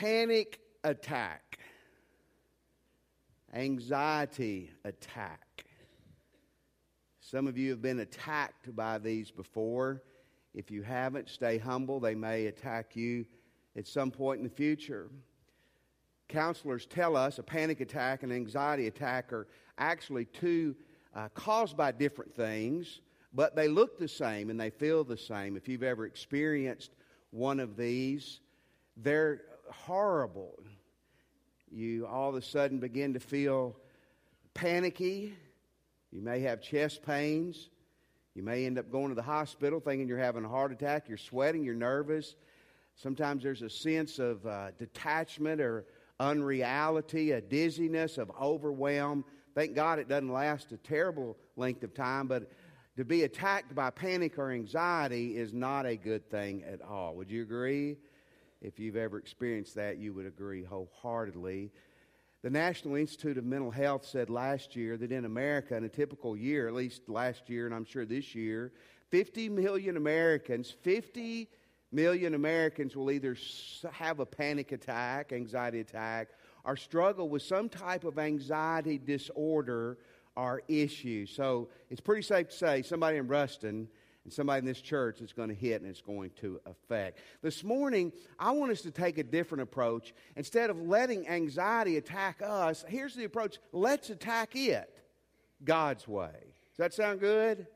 panic attack, anxiety attack. Some of you have been attacked by these before. If you haven't, stay humble. They may attack you at some point in the future. Counselors tell us a panic attack and anxiety attack are actually two uh, caused by different things, but they look the same and they feel the same. If you've ever experienced one of these, they're horrible. You all of a sudden begin to feel panicky. You may have chest pains. You may end up going to the hospital thinking you're having a heart attack. You're sweating, you're nervous. Sometimes there's a sense of uh, detachment or unreality, a dizziness, of overwhelm. Thank God it doesn't last a terrible length of time, but to be attacked by panic or anxiety is not a good thing at all. Would you agree? If you've ever experienced that, you would agree wholeheartedly. The National Institute of Mental Health said last year that in America, in a typical year, at least last year, and I'm sure this year, 50 million Americans, 50 million Americans will either have a panic attack, anxiety attack, or struggle with some type of anxiety disorder or issue. So it's pretty safe to say somebody in Ruston and somebody in this church is going to hit and it's going to affect. This morning, I want us to take a different approach. Instead of letting anxiety attack us, here's the approach let's attack it God's way. Does that sound good?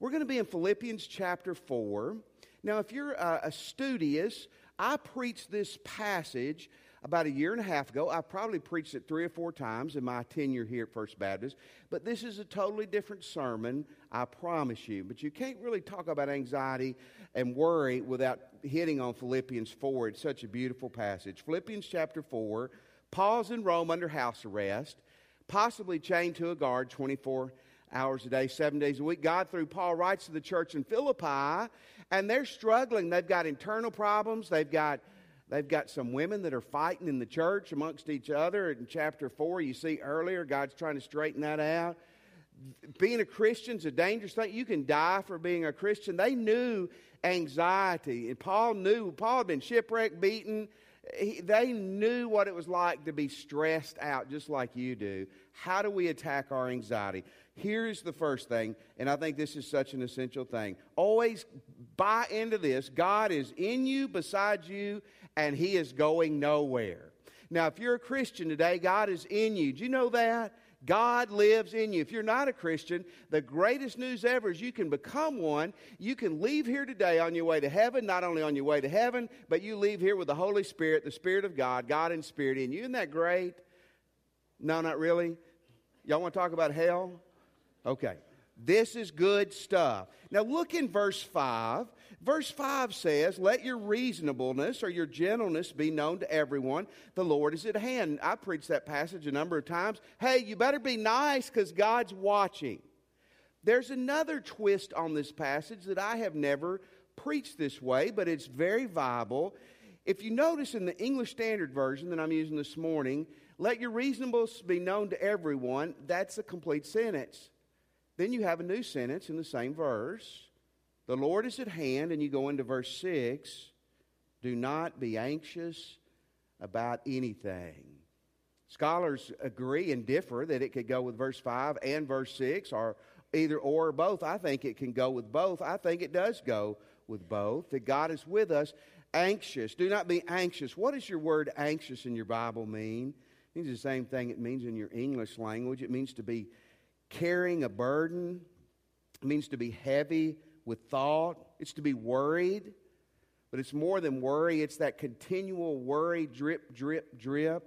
We're going to be in Philippians chapter 4. Now, if you're uh, a studious, I preached this passage about a year and a half ago. I probably preached it three or four times in my tenure here at First Baptist, but this is a totally different sermon, I promise you. But you can't really talk about anxiety and worry without hitting on Philippians 4. It's such a beautiful passage. Philippians chapter 4, Paul's in Rome under house arrest, possibly chained to a guard 24 hours a day, seven days a week. God, through Paul, writes to the church in Philippi, and they're struggling. They've got internal problems. They've got They've got some women that are fighting in the church amongst each other. In chapter 4, you see earlier, God's trying to straighten that out. Being a Christian is a dangerous thing. You can die for being a Christian. They knew anxiety. And Paul knew, Paul had been shipwrecked, beaten. He, they knew what it was like to be stressed out, just like you do. How do we attack our anxiety? Here's the first thing, and I think this is such an essential thing. Always buy into this God is in you, beside you, and He is going nowhere. Now, if you're a Christian today, God is in you. Do you know that? God lives in you. If you're not a Christian, the greatest news ever is you can become one. You can leave here today on your way to heaven, not only on your way to heaven, but you leave here with the Holy Spirit, the Spirit of God, God and Spirit in you. Isn't that great? No, not really. Y'all want to talk about hell? Okay. This is good stuff. Now look in verse 5. Verse 5 says, Let your reasonableness or your gentleness be known to everyone. The Lord is at hand. I preached that passage a number of times. Hey, you better be nice because God's watching. There's another twist on this passage that I have never preached this way, but it's very viable. If you notice in the English Standard Version that I'm using this morning, let your reasonableness be known to everyone, that's a complete sentence. Then you have a new sentence in the same verse. The Lord is at hand, and you go into verse 6 do not be anxious about anything. Scholars agree and differ that it could go with verse 5 and verse 6, or either or, or both. I think it can go with both. I think it does go with both. That God is with us. Anxious. Do not be anxious. What does your word anxious in your Bible mean? It means the same thing it means in your English language. It means to be carrying a burden, it means to be heavy with thought, it's to be worried. But it's more than worry, it's that continual worry, drip, drip, drip.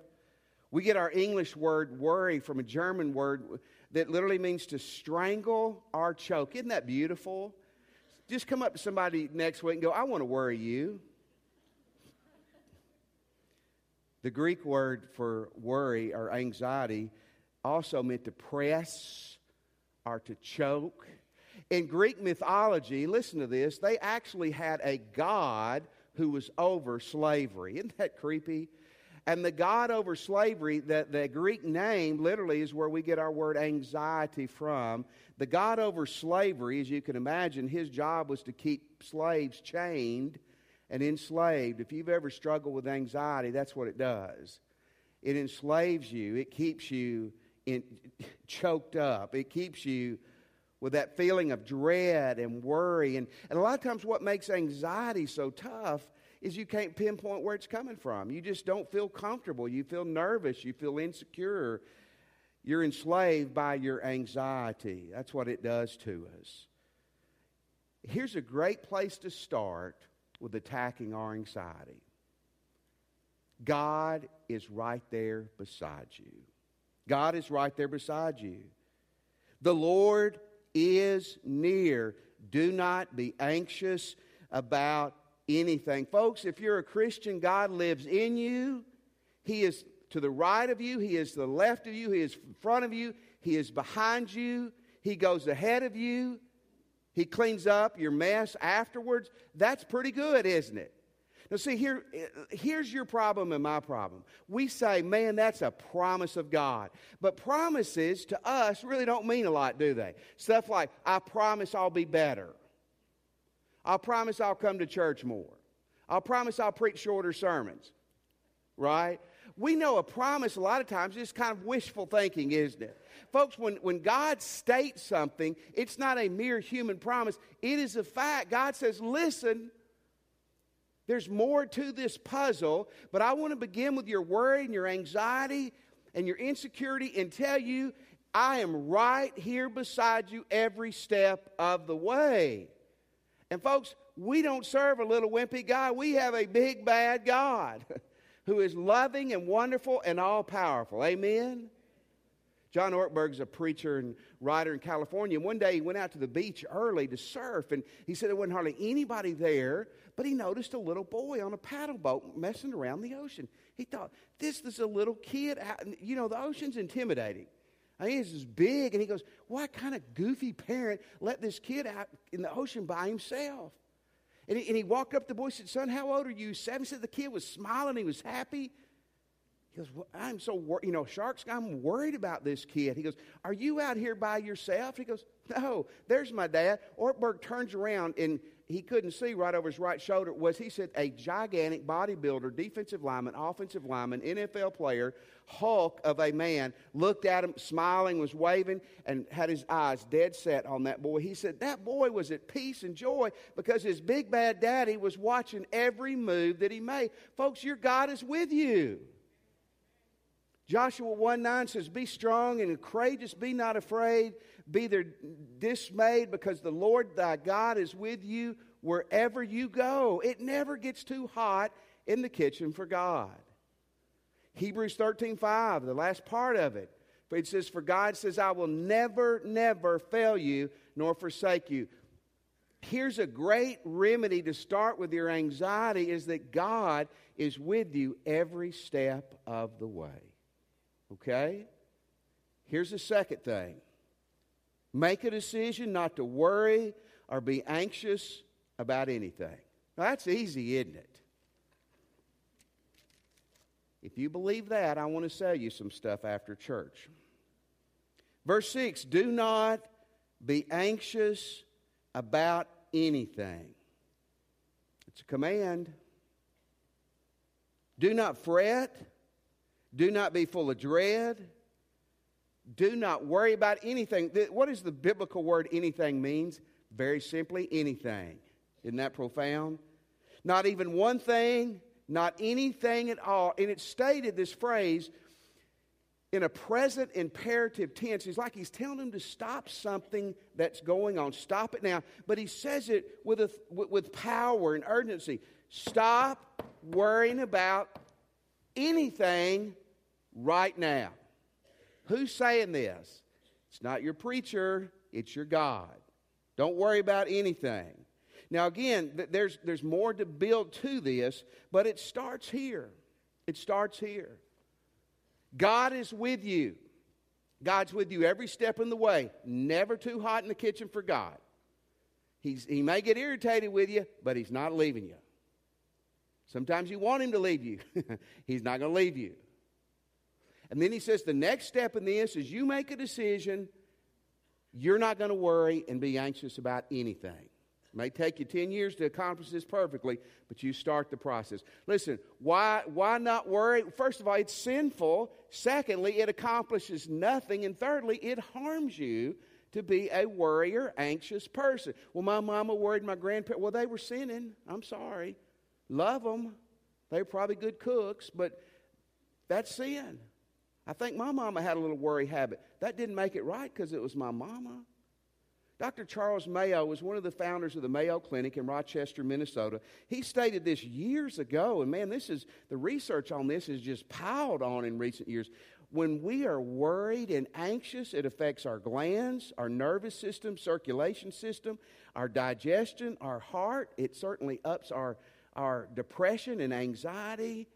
We get our English word worry from a German word that literally means to strangle or choke. Isn't that beautiful? Just come up to somebody next week and go, I want to worry you. The Greek word for worry or anxiety also meant to press or to choke. In Greek mythology, listen to this, they actually had a god who was over slavery. Isn't that creepy? And the God over slavery, that the Greek name literally is where we get our word anxiety from. The God over slavery, as you can imagine, his job was to keep slaves chained and enslaved. If you've ever struggled with anxiety, that's what it does. It enslaves you, it keeps you in, choked up, it keeps you with that feeling of dread and worry. And, and a lot of times, what makes anxiety so tough is you can't pinpoint where it's coming from. You just don't feel comfortable. You feel nervous. You feel insecure. You're enslaved by your anxiety. That's what it does to us. Here's a great place to start with attacking our anxiety God is right there beside you. God is right there beside you. The Lord is near. Do not be anxious about anything. Folks, if you're a Christian, God lives in you. He is to the right of you, He is to the left of you, He is in front of you, He is behind you, He goes ahead of you, He cleans up your mess afterwards. That's pretty good, isn't it? Now, see, here, here's your problem and my problem. We say, man, that's a promise of God. But promises to us really don't mean a lot, do they? Stuff like, I promise I'll be better. I'll promise I'll come to church more. I'll promise I'll preach shorter sermons. Right? We know a promise a lot of times is kind of wishful thinking, isn't it? Folks, when, when God states something, it's not a mere human promise. It is a fact. God says, listen, there's more to this puzzle, but I want to begin with your worry and your anxiety and your insecurity and tell you I am right here beside you every step of the way. And folks, we don't serve a little wimpy God. We have a big bad God who is loving and wonderful and all powerful. Amen. John Ortberg's a preacher and writer in California. And one day he went out to the beach early to surf, and he said there wasn't hardly anybody there, but he noticed a little boy on a paddle boat messing around the ocean. He thought, this is a little kid. Out. You know, the ocean's intimidating. I mean, he's big, and he goes, What kind of goofy parent let this kid out in the ocean by himself? And he, and he walked up to the boy and said, Son, how old are you? Seven. He said the kid was smiling, he was happy. He goes, well, I'm so worried. You know, Sharks, I'm worried about this kid. He goes, Are you out here by yourself? He goes, No, there's my dad. Ortberg turns around and he couldn't see right over his right shoulder was, he said, a gigantic bodybuilder, defensive lineman, offensive lineman, NFL player, Hulk of a man, looked at him, smiling, was waving, and had his eyes dead set on that boy. He said that boy was at peace and joy because his big bad daddy was watching every move that he made. Folks, your God is with you. Joshua 1 9 says, Be strong and courageous, be not afraid, be there dismayed, because the Lord thy God is with you wherever you go. It never gets too hot in the kitchen for God. Hebrews 13 5, the last part of it. It says, For God says, I will never, never fail you nor forsake you. Here's a great remedy to start with your anxiety is that God is with you every step of the way. Okay? Here's the second thing make a decision not to worry or be anxious about anything. Now, that's easy, isn't it? If you believe that, I want to sell you some stuff after church. Verse 6 Do not be anxious about anything. It's a command. Do not fret do not be full of dread. Do not worry about anything. What does the biblical word anything means? Very simply, anything. Isn't that profound? Not even one thing, not anything at all. And it stated this phrase in a present imperative tense. It's like he's telling them to stop something that's going on. Stop it now. But he says it with, a, with power and urgency. Stop worrying about anything right now. Who's saying this? It's not your preacher, it's your God. Don't worry about anything. Now, again, there's, there's more to build to this, but it starts here. It starts here. God is with you. God's with you every step in the way. Never too hot in the kitchen for God. He's, he may get irritated with you, but He's not leaving you. Sometimes you want Him to leave you, He's not going to leave you. And then he says the next step in this is you make a decision. You're not going to worry and be anxious about anything. It may take you 10 years to accomplish this perfectly, but you start the process. Listen, why, why not worry? First of all, it's sinful. Secondly, it accomplishes nothing. And thirdly, it harms you to be a worrier, anxious person. Well, my mama worried my grandparents. Well, they were sinning. I'm sorry. Love them. They were probably good cooks, but that's sin. I think my mama had a little worry habit. That didn't make it right because it was my mama. Dr. Charles Mayo was one of the founders of the Mayo Clinic in Rochester, Minnesota. He stated this years ago, and man, this is the research on this is just piled on in recent years. When we are worried and anxious, it affects our glands, our nervous system, circulation system, our digestion, our heart. It certainly ups our, our depression and anxiety.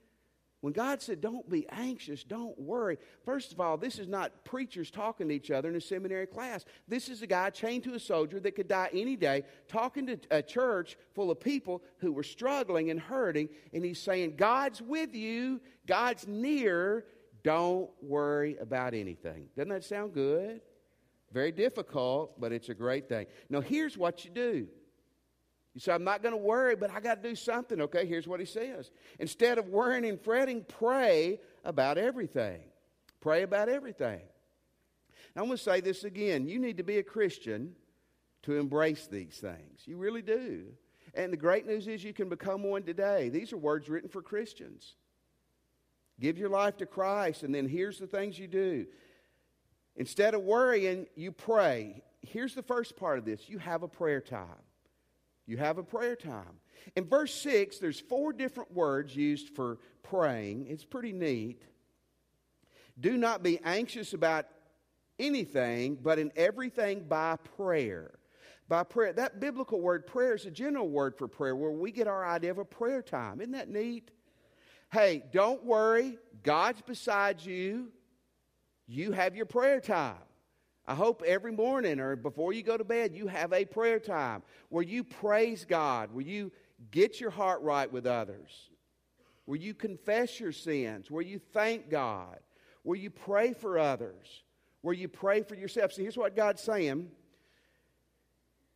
When God said, don't be anxious, don't worry, first of all, this is not preachers talking to each other in a seminary class. This is a guy chained to a soldier that could die any day, talking to a church full of people who were struggling and hurting. And he's saying, God's with you, God's near, don't worry about anything. Doesn't that sound good? Very difficult, but it's a great thing. Now, here's what you do you say, I'm not going to worry, but I got to do something. Okay, here's what he says. Instead of worrying and fretting, pray about everything. Pray about everything. Now, I'm going to say this again. You need to be a Christian to embrace these things. You really do. And the great news is you can become one today. These are words written for Christians. Give your life to Christ, and then here's the things you do. Instead of worrying, you pray. Here's the first part of this you have a prayer time. You have a prayer time. In verse 6, there's four different words used for praying. It's pretty neat. Do not be anxious about anything, but in everything by prayer. By prayer. That biblical word prayer is a general word for prayer where we get our idea of a prayer time. Isn't that neat? Hey, don't worry. God's beside you. You have your prayer time. I hope every morning or before you go to bed, you have a prayer time where you praise God, where you get your heart right with others, where you confess your sins, where you thank God, where you pray for others, where you pray for yourself. See, here's what God's saying.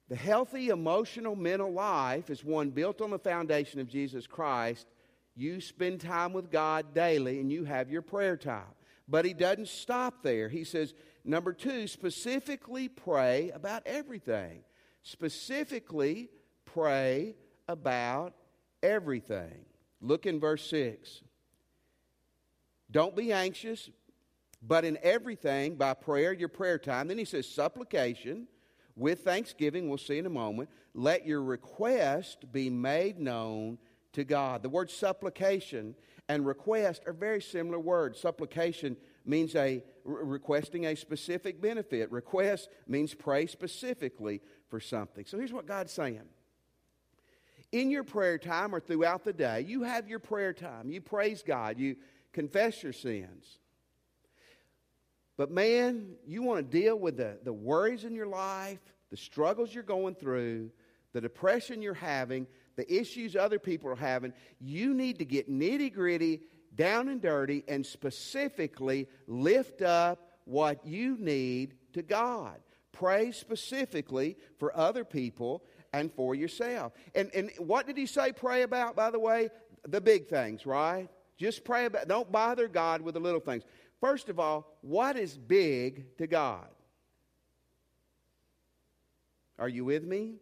The healthy emotional mental life is one built on the foundation of Jesus Christ. You spend time with God daily and you have your prayer time. But he doesn't stop there. He says, Number two, specifically pray about everything. Specifically pray about everything. Look in verse 6. Don't be anxious, but in everything, by prayer, your prayer time. Then he says, supplication with thanksgiving, we'll see in a moment. Let your request be made known to God. The word supplication and request are very similar words. Supplication means a requesting a specific benefit. Request means pray specifically for something. So here's what God's saying. In your prayer time or throughout the day, you have your prayer time. You praise God. You confess your sins. But man, you want to deal with the, the worries in your life, the struggles you're going through, the depression you're having, the issues other people are having. You need to get nitty gritty down and dirty and specifically lift up what you need to God. Pray specifically for other people and for yourself. And, and what did he say pray about, by the way? The big things, right? Just pray about, don't bother God with the little things. First of all, what is big to God? Are you with me?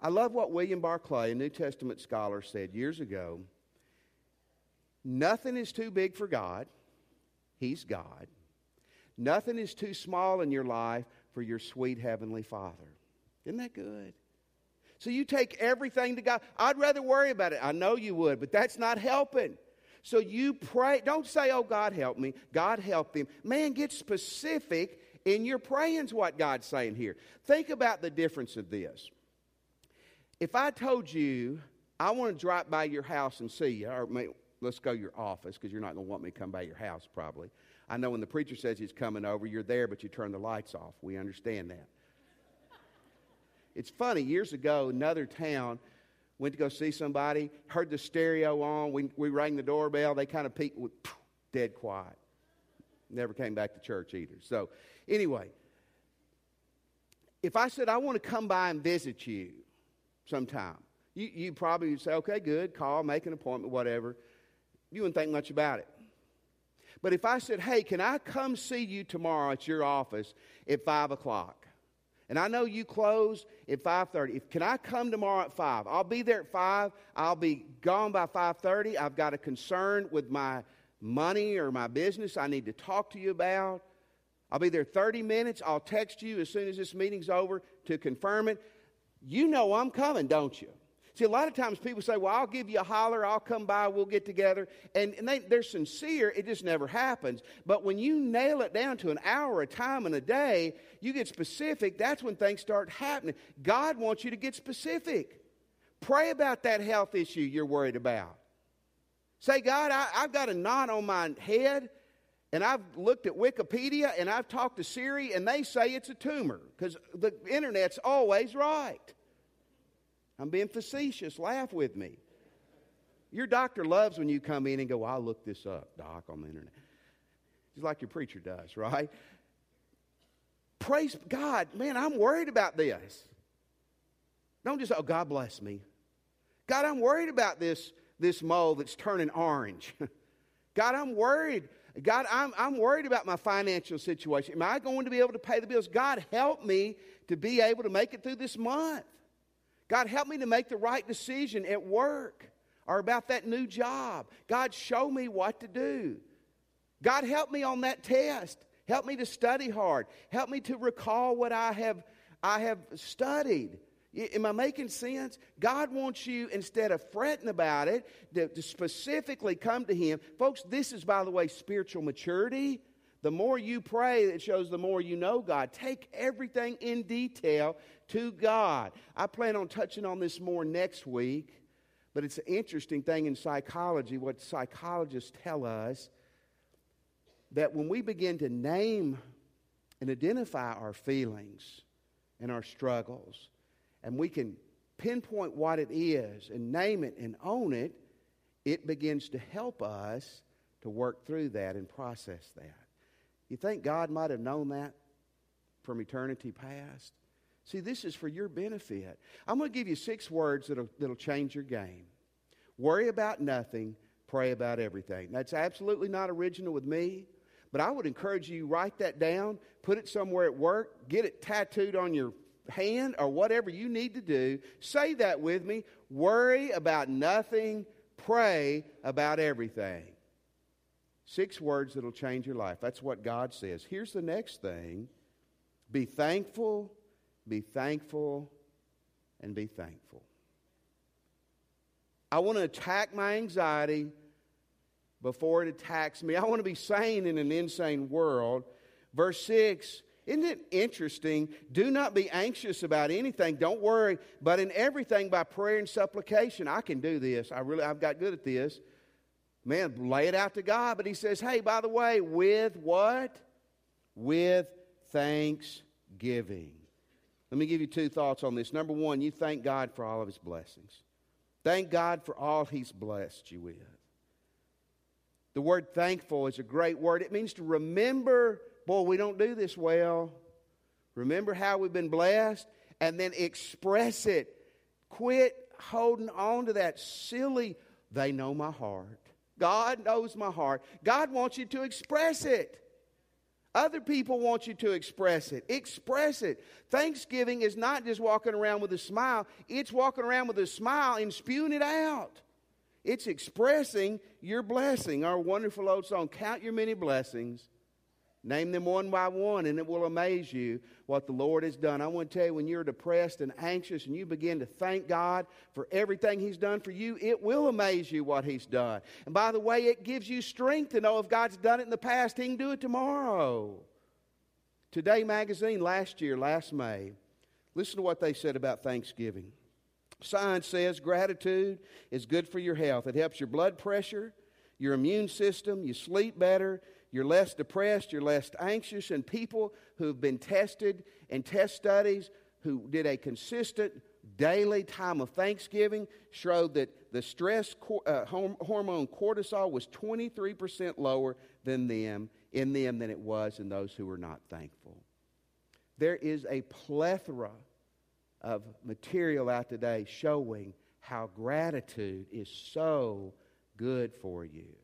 I love what William Barclay, a New Testament scholar, said years ago. Nothing is too big for God. He's God. Nothing is too small in your life for your sweet Heavenly Father. Isn't that good? So you take everything to God. I'd rather worry about it. I know you would, but that's not helping. So you pray. Don't say, oh, God help me. God help him. Man, get specific in your praying's what God's saying here. Think about the difference of this. If I told you, I want to drop by your house and see you, or let's go your office because you're not going to want me to come by your house probably. I know when the preacher says he's coming over, you're there, but you turn the lights off. We understand that. it's funny, years ago, another town, went to go see somebody, heard the stereo on, we, we rang the doorbell, they kind of peeked, dead quiet. Never came back to church either. So, anyway, if I said, I want to come by and visit you sometime, you, you probably would say, okay, good, call, make an appointment, whatever. You wouldn't think much about it. But if I said, hey, can I come see you tomorrow at your office at 5 o'clock? And I know you close at 5.30. If, can I come tomorrow at 5? I'll be there at 5. I'll be gone by 5.30. I've got a concern with my money or my business I need to talk to you about. I'll be there 30 minutes. I'll text you as soon as this meeting's over to confirm it. You know I'm coming, don't you? See, a lot of times people say, Well, I'll give you a holler, I'll come by, we'll get together. And, and they, they're sincere, it just never happens. But when you nail it down to an hour, a time, and a day, you get specific, that's when things start happening. God wants you to get specific. Pray about that health issue you're worried about. Say, God, I, I've got a knot on my head, and I've looked at Wikipedia, and I've talked to Siri, and they say it's a tumor, because the internet's always right. I'm being facetious. Laugh with me. Your doctor loves when you come in and go, I'll look this up, doc, on the internet. Just like your preacher does, right? Praise God. Man, I'm worried about this. Don't just, oh, God bless me. God, I'm worried about this, this mole that's turning orange. God, I'm worried. God, I'm, I'm worried about my financial situation. Am I going to be able to pay the bills? God, help me to be able to make it through this month. God, help me to make the right decision at work or about that new job. God, show me what to do. God, help me on that test. Help me to study hard. Help me to recall what I have, I have studied. Am I making sense? God wants you, instead of fretting about it, to, to, specifically come to Him. Folks, this is, by the way, spiritual maturity. The more you pray, it shows the more you know God. Take everything in detail to God. I plan on touching on this more next week, but it's an interesting thing in psychology. What psychologists tell us that when we begin to name and identify our feelings and our struggles, and we can pinpoint what it is and name it and own it, it begins to help us to work through that and process that. You think God might have known that from eternity past? See, this is for your benefit. I'm going to give you six words that'll, that'll change your game. Worry about nothing, pray about everything. That's absolutely not original with me, but I would encourage you write that down, put it somewhere at work, get it tattooed on your hand or whatever you need to do. Say that with me. Worry about nothing, pray about everything. Six words that'll change your life. That's what God says. Here's the next thing be thankful be thankful, and be thankful. I want to attack my anxiety before it attacks me. I want to be sane in an insane world. Verse 6 isn't it interesting? Do not be anxious about anything. Don't worry, but in everything by prayer and supplication. I can do this. I really I've got good at this. Man, lay it out to God, but he says, "Hey, by the way, with what? With thanksgiving." Let me give you two thoughts on this. Number one, you thank God for all of his blessings. Thank God for all he's blessed you with. The word thankful is a great word. It means to remember, boy, we don't do this well. Remember how we've been blessed and then express it. Quit holding on to that silly, they know my heart. God knows my heart. God wants you to express it. Other people want you to express it. Express it. Thanksgiving is not just walking around with a smile, it's walking around with a smile and spewing it out. It's expressing your blessing. Our wonderful old song, Count Your Many Blessings Name them one by one, and it will amaze you what the Lord has done. I want to tell you, when you're depressed and anxious and you begin to thank God for everything He's done for you, it will amaze you what He's done. And by the way, it gives you strength to know if God's done it in the past, He can do it tomorrow. Today Magazine, last year, last May, listen to what they said about Thanksgiving. Science says gratitude is good for your health. It helps your blood pressure, your immune system, you sleep better, you're less depressed, you're less anxious, and people who've been tested in test studies who did a consistent daily time of Thanksgiving showed that the stress uh, hormone cortisol was 23% lower than them in them than it was in those who were not thankful. There is a plethora of material out today showing how gratitude is so good for you.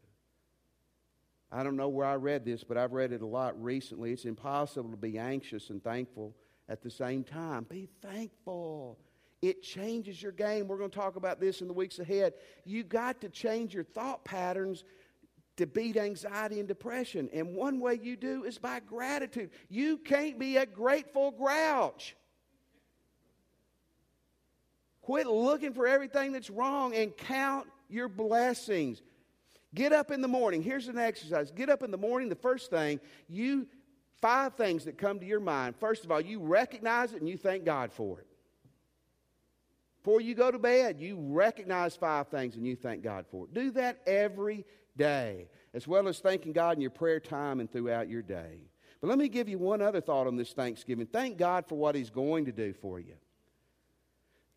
I don't know where I read this, but I've read it a lot recently. It's impossible to be anxious and thankful at the same time. Be thankful. It changes your game. We're going to talk about this in the weeks ahead. You got to change your thought patterns to beat anxiety and depression. And one way you do is by gratitude. You can't be a grateful grouch. Quit looking for everything that's wrong and count your blessings. Get up in the morning. Here's an exercise. Get up in the morning. The first thing, you five things that come to your mind. First of all, you recognize it and you thank God for it. Before you go to bed, you recognize five things and you thank God for it. Do that every day, as well as thanking God in your prayer time and throughout your day. But let me give you one other thought on this Thanksgiving. Thank God for what He's going to do for you.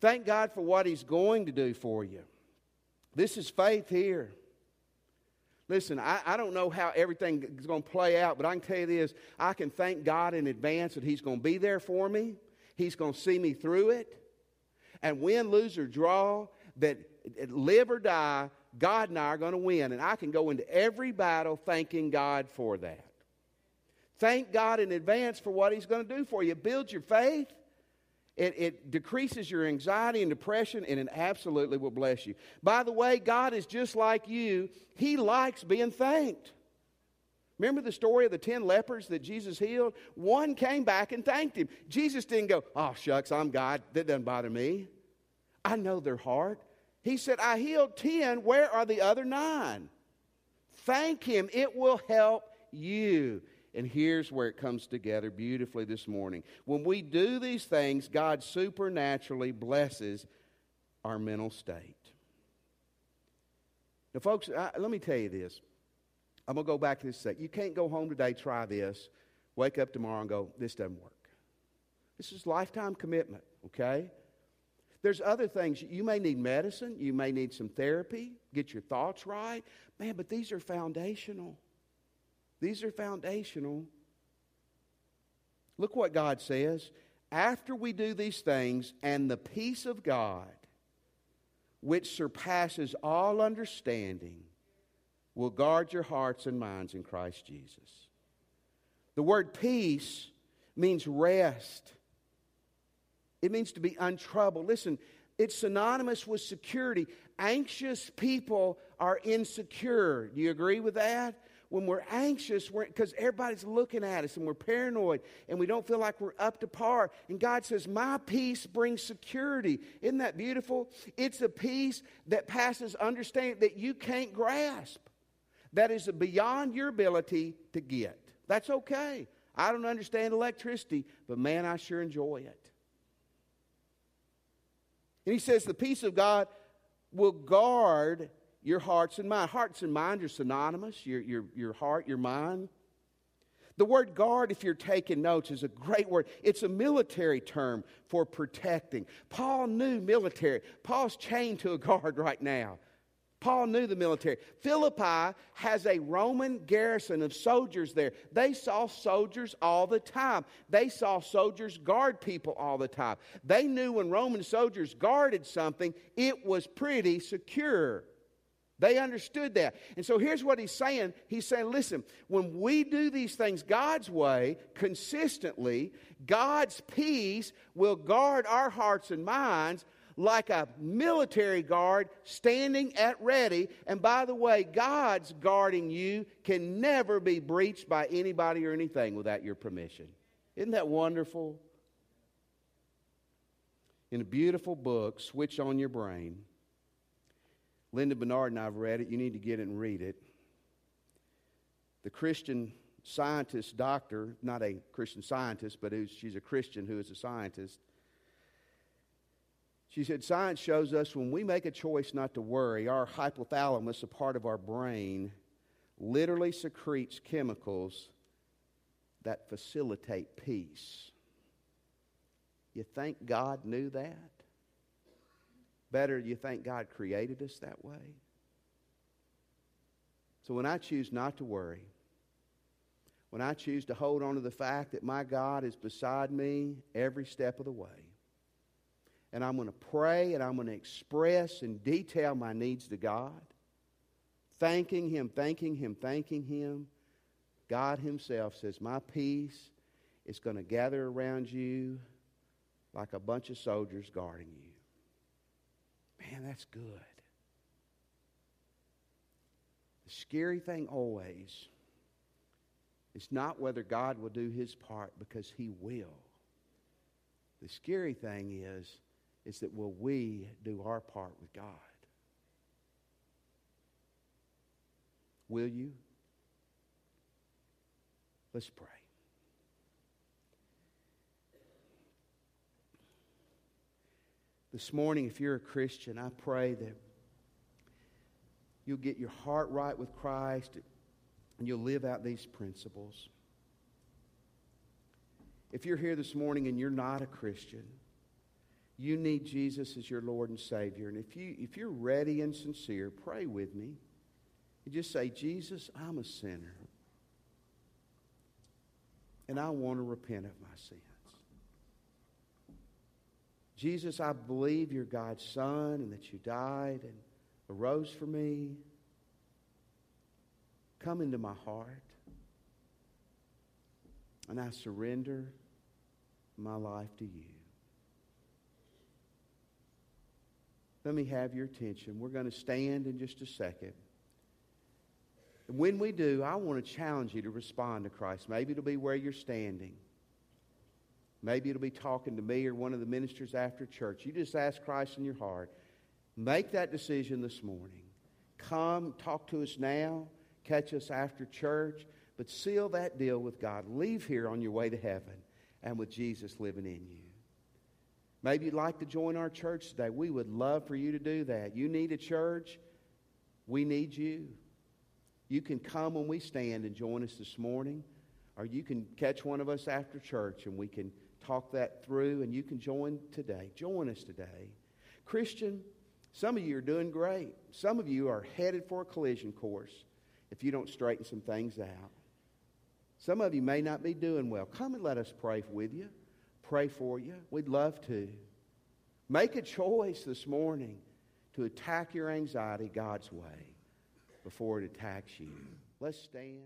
Thank God for what He's going to do for you. This is faith here. Listen, I, I don't know how everything is going to play out, but I can tell you this I can thank God in advance that He's going to be there for me, He's going to see me through it. And win, lose, or draw, that live or die, God and I are going to win. And I can go into every battle thanking God for that. Thank God in advance for what He's going to do for you. Build your faith. It, it, decreases your anxiety and depression, and it absolutely will bless you. By the way, God is just like you. He likes being thanked. Remember the story of the 10 lepers that Jesus healed? One came back and thanked him. Jesus didn't go, Oh, shucks, I'm God. That doesn't bother me. I know their heart. He said, I healed 10. Where are the other nine? Thank him. It will help you. And here's where it comes together beautifully this morning. When we do these things, God supernaturally blesses our mental state. Now, folks, I, let me tell you this. I'm going to go back to this sec. You can't go home today, try this, wake up tomorrow and go, this doesn't work. This is lifetime commitment, okay? There's other things. You may need medicine. You may need some therapy, get your thoughts right. Man, but these are foundational. These are foundational. Look what God says. After we do these things, and the peace of God, which surpasses all understanding, will guard your hearts and minds in Christ Jesus. The word peace means rest it means to be untroubled. Listen, it's synonymous with security. Anxious people are insecure. Do you agree with that? When we're anxious, because everybody's looking at us and we're paranoid and we don't feel like we're up to par. And God says, My peace brings security. Isn't that beautiful? It's a peace that passes understanding that you can't grasp, that is beyond your ability to get. That's okay. I don't understand electricity, but man, I sure enjoy it. And he says, The peace of God will guard your hearts and mind. Hearts and mind are synonymous, your, your, your heart, your mind. The word guard, if you're taking notes, is a great word. It's a military term for protecting. Paul knew military. Paul's chained to a guard right now. Paul knew the military. Philippi has a Roman garrison of soldiers there. They saw soldiers all the time. They saw soldiers guard people all the time. They knew when Roman soldiers guarded something, it was pretty secure. They understood that. And so here's what he's saying He's saying, listen, when we do these things God's way, consistently, God's peace will guard our hearts and minds like a military guard standing at ready. And by the way, God's guarding you can never be breached by anybody or anything without your permission. Isn't that wonderful? In a beautiful book, Switch on Your Brain. Linda Bernard and I've read it. You need to get it and read it. The Christian scientist, doctor, not a Christian scientist, but she's a Christian who is a scientist, she said, Science shows us when we make a choice not to worry, our hypothalamus, a part of our brain, literally secretes chemicals that facilitate peace. You think God knew that? Better, you think God created us that way? So when I choose not to worry, when I choose to hold on to the fact that my God is beside me every step of the way. And I'm going to pray and I'm going to express and detail my needs to God, thanking Him, thanking Him, thanking Him. God Himself says, My peace is going to gather around you like a bunch of soldiers guarding you. Man, that's good. The scary thing always is not whether God will do his part because he will. The scary thing is, is that will we do our part with God? Will you? Let's pray. This morning, if you're a Christian, I pray that you'll get your heart right with Christ and you'll live out these principles. If you're here this morning and you're not a Christian, you need Jesus as your Lord and Savior. And if, you, if you're ready and sincere, pray with me. And just say, Jesus, I'm a sinner. And I want to repent of my sins. Jesus, I believe you're God's Son and that you died and arose for me. Come into my heart. And I surrender my life to you. Let me have your attention. We're going to stand in just a second. And when we do, I want to challenge you to respond to Christ. Maybe it'll be where you're standing. Maybe it'll be talking to me or one of the ministers after church. You just ask Christ in your heart. Make that decision this morning. Come, talk to us now catch us after church, but seal that deal with God. Leave here on your way to heaven and with Jesus living in you. Maybe you'd like to join our church today. We would love for you to do that. You need a church, we need you. You can come when we stand and join us this morning, or you can catch one of us after church and we can talk that through, and you can join today. Join us today. Christian, some of you are doing great. Some of you are headed for a collision course if you don't straighten some things out. Some of you may not be doing well. Come and let us pray with you, pray for you. We'd love to. Make a choice this morning to attack your anxiety God's way before it attacks you. Let's stand.